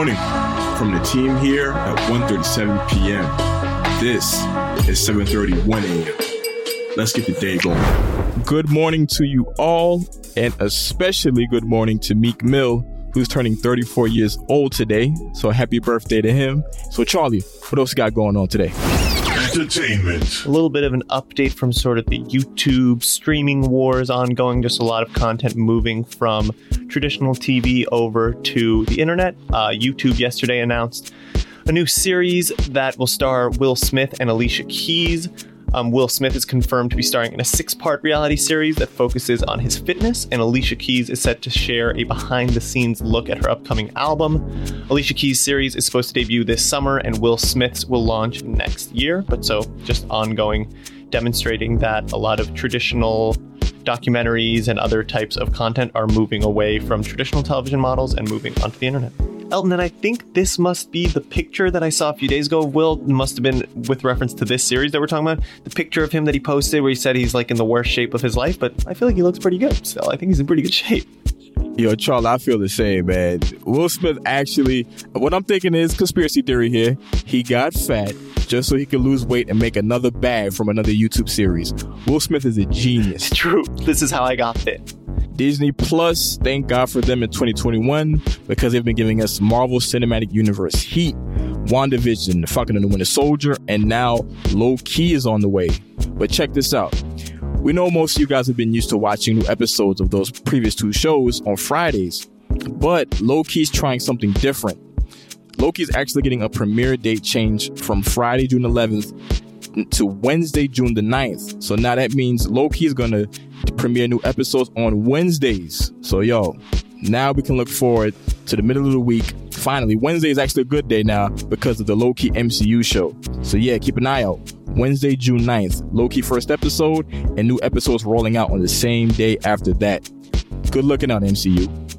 morning from the team here at 1.37 p.m. This is 7.31 a.m. Let's get the day going. Good morning to you all, and especially good morning to Meek Mill, who's turning 34 years old today. So happy birthday to him. So Charlie, what else you got going on today? Entertainment. A little bit of an update from sort of the YouTube streaming wars ongoing. Just a lot of content moving from traditional TV over to the internet. Uh, YouTube yesterday announced a new series that will star Will Smith and Alicia Keys. Um, Will Smith is confirmed to be starring in a six part reality series that focuses on his fitness, and Alicia Keys is set to share a behind the scenes look at her upcoming album. Alicia Keys' series is supposed to debut this summer, and Will Smith's will launch next year, but so just ongoing, demonstrating that a lot of traditional documentaries and other types of content are moving away from traditional television models and moving onto the internet. Elton, and I think this must be the picture that I saw a few days ago Will. Must have been with reference to this series that we're talking about. The picture of him that he posted where he said he's like in the worst shape of his life, but I feel like he looks pretty good still. I think he's in pretty good shape. Yo, Charles, I feel the same, man. Will Smith actually, what I'm thinking is conspiracy theory here. He got fat just so he could lose weight and make another bag from another YouTube series. Will Smith is a genius. It's true. This is how I got fit. Disney Plus, thank God for them in 2021 because they've been giving us Marvel Cinematic Universe Heat, WandaVision, The Falcon and the Winter Soldier, and now Loki is on the way. But check this out. We know most of you guys have been used to watching new episodes of those previous two shows on Fridays, but Loki's trying something different. Loki's actually getting a premiere date change from Friday, June 11th to Wednesday, June the 9th. So now that means Loki is going to premiere new episodes on Wednesdays. So, yo, now we can look forward to the middle of the week. Finally, Wednesday is actually a good day now because of the Loki MCU show. So, yeah, keep an eye out. Wednesday, June 9th, Loki first episode, and new episodes rolling out on the same day after that. Good looking out, MCU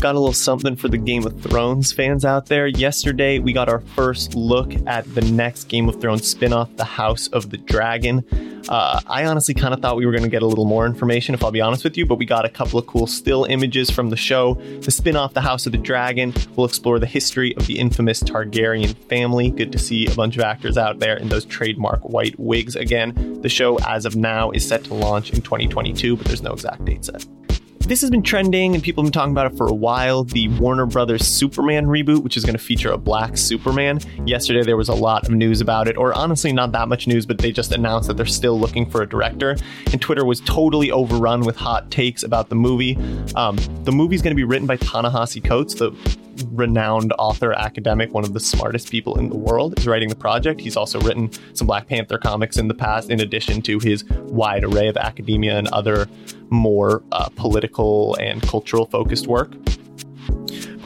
got a little something for the Game of Thrones fans out there. Yesterday, we got our first look at the next Game of Thrones spinoff, The House of the Dragon. Uh, I honestly kind of thought we were going to get a little more information, if I'll be honest with you, but we got a couple of cool still images from the show. The spinoff, The House of the Dragon, will explore the history of the infamous Targaryen family. Good to see a bunch of actors out there in those trademark white wigs again. The show, as of now, is set to launch in 2022, but there's no exact date set this has been trending and people have been talking about it for a while. The Warner Brothers Superman reboot, which is going to feature a black Superman. Yesterday, there was a lot of news about it, or honestly, not that much news, but they just announced that they're still looking for a director. And Twitter was totally overrun with hot takes about the movie. Um, the movie's going to be written by Ta-Nehisi Coates, the renowned author, academic, one of the smartest people in the world, is writing the project. He's also written some Black Panther comics in the past, in addition to his wide array of academia and other more uh, political and cultural focused work.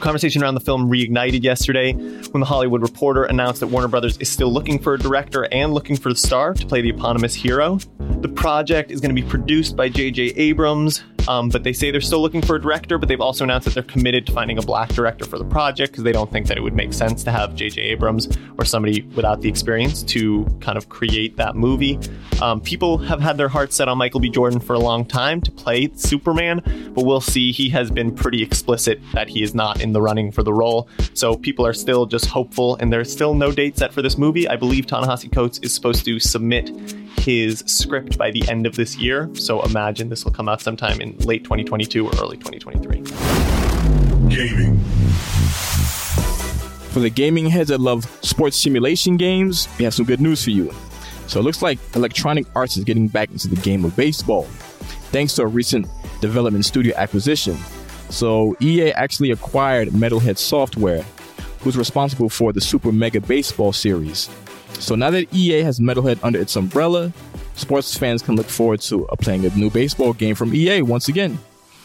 Conversation around the film reignited yesterday when the Hollywood Reporter announced that Warner Brothers is still looking for a director and looking for the star to play the eponymous hero. The project is going to be produced by J.J. Abrams, um, but they say they're still looking for a director, but they've also announced that they're committed to finding a black director for the project because they don't think that it would make sense to have J.J. Abrams or somebody without the experience to kind of create that movie. Um, people have had their hearts set on Michael B. Jordan for a long time to play Superman, but we'll see. He has been pretty explicit that he is not in the running for the role. So people are still just hopeful, and there's still no date set for this movie. I believe Ta-Nehisi Coates is supposed to submit his script by the end of this year. So imagine this will come out sometime in late 2022 or early 2023. Gaming. For the gaming heads that love sports simulation games, we have some good news for you. So it looks like Electronic Arts is getting back into the game of baseball, thanks to a recent development studio acquisition. So EA actually acquired Metalhead Software, who's responsible for the Super Mega Baseball series. So now that EA has Metalhead under its umbrella, sports fans can look forward to playing a new baseball game from EA once again.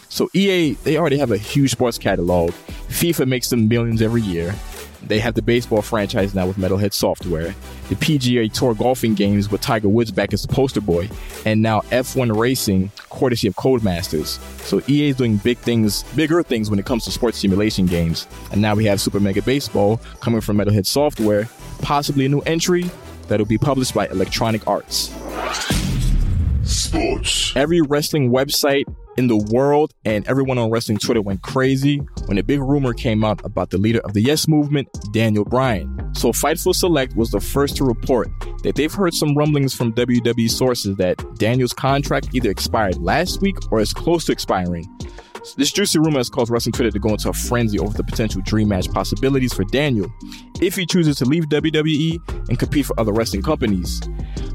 So EA, they already have a huge sports catalog. FIFA makes them millions every year. They have the baseball franchise now with Metalhead Software, the PGA Tour golfing games with Tiger Woods back as the poster boy, and now F1 racing, courtesy of Codemasters. So EA is doing big things, bigger things when it comes to sports simulation games. And now we have Super Mega Baseball coming from Metalhead Software, possibly a new entry that'll be published by Electronic Arts. Sports. Every wrestling website in the world and everyone on wrestling Twitter went crazy when a big rumor came out about the leader of the Yes Movement, Daniel Bryan. So Fightful Select was the first to report that they've heard some rumblings from WWE sources that Daniel's contract either expired last week or is close to expiring. This juicy rumor has caused wrestling Twitter to go into a frenzy over the potential dream match possibilities for Daniel if he chooses to leave WWE and compete for other wrestling companies.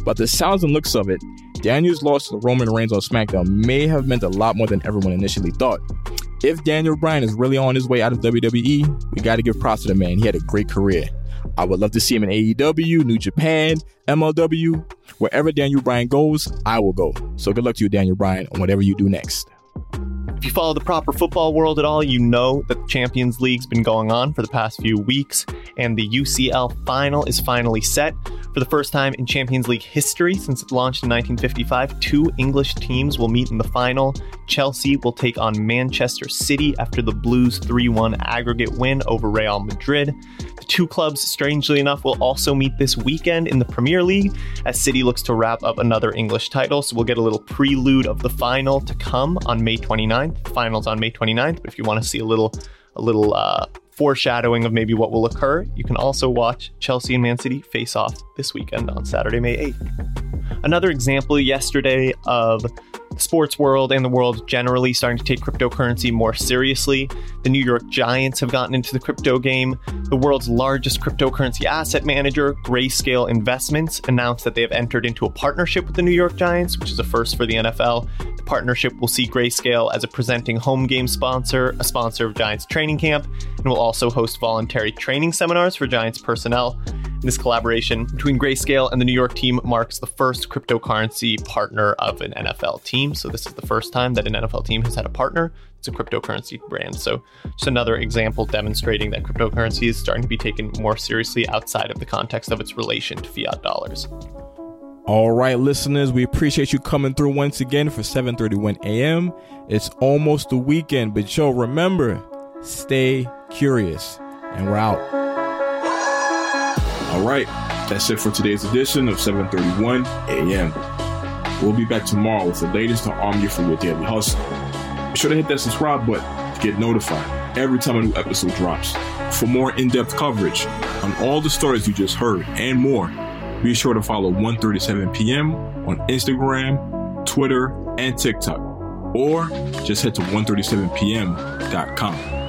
But the sounds and looks of it, Daniel's loss to Roman Reigns on SmackDown may have meant a lot more than everyone initially thought. If Daniel Bryan is really on his way out of WWE, we got to give props to the man. He had a great career. I would love to see him in AEW, New Japan, MLW. Wherever Daniel Bryan goes, I will go. So good luck to you, Daniel Bryan, on whatever you do next. If you follow the proper football world at all, you know that the Champions League's been going on for the past few weeks, and the UCL final is finally set. For the first time in Champions League history since it launched in 1955, two English teams will meet in the final. Chelsea will take on Manchester City after the Blues 3 1 aggregate win over Real Madrid. The two clubs, strangely enough, will also meet this weekend in the Premier League as City looks to wrap up another English title. So we'll get a little prelude of the final to come on May 29th. The finals on May 29th. But if you want to see a little, a little uh, foreshadowing of maybe what will occur, you can also watch Chelsea and Man City face off this weekend on Saturday, May 8th. Another example yesterday of sports world and the world generally starting to take cryptocurrency more seriously. The New York Giants have gotten into the crypto game. The world's largest cryptocurrency asset manager, Grayscale Investments, announced that they have entered into a partnership with the New York Giants, which is a first for the NFL. The partnership will see Grayscale as a presenting home game sponsor, a sponsor of Giants training camp, and will also host voluntary training seminars for Giants personnel. This collaboration between Grayscale and the New York team marks the first cryptocurrency partner of an NFL team. So, this is the first time that an NFL team has had a partner. It's a cryptocurrency brand. So, just another example demonstrating that cryptocurrency is starting to be taken more seriously outside of the context of its relation to fiat dollars. All right, listeners, we appreciate you coming through once again for 7:31 a.m. It's almost the weekend, but yo, remember, stay curious, and we're out. All right, that's it for today's edition of 7:31 a.m. We'll be back tomorrow with the latest to arm you for your daily hustle. Be sure to hit that subscribe button to get notified every time a new episode drops. For more in-depth coverage on all the stories you just heard and more, be sure to follow 1:37 p.m. on Instagram, Twitter, and TikTok, or just head to 137pm.com.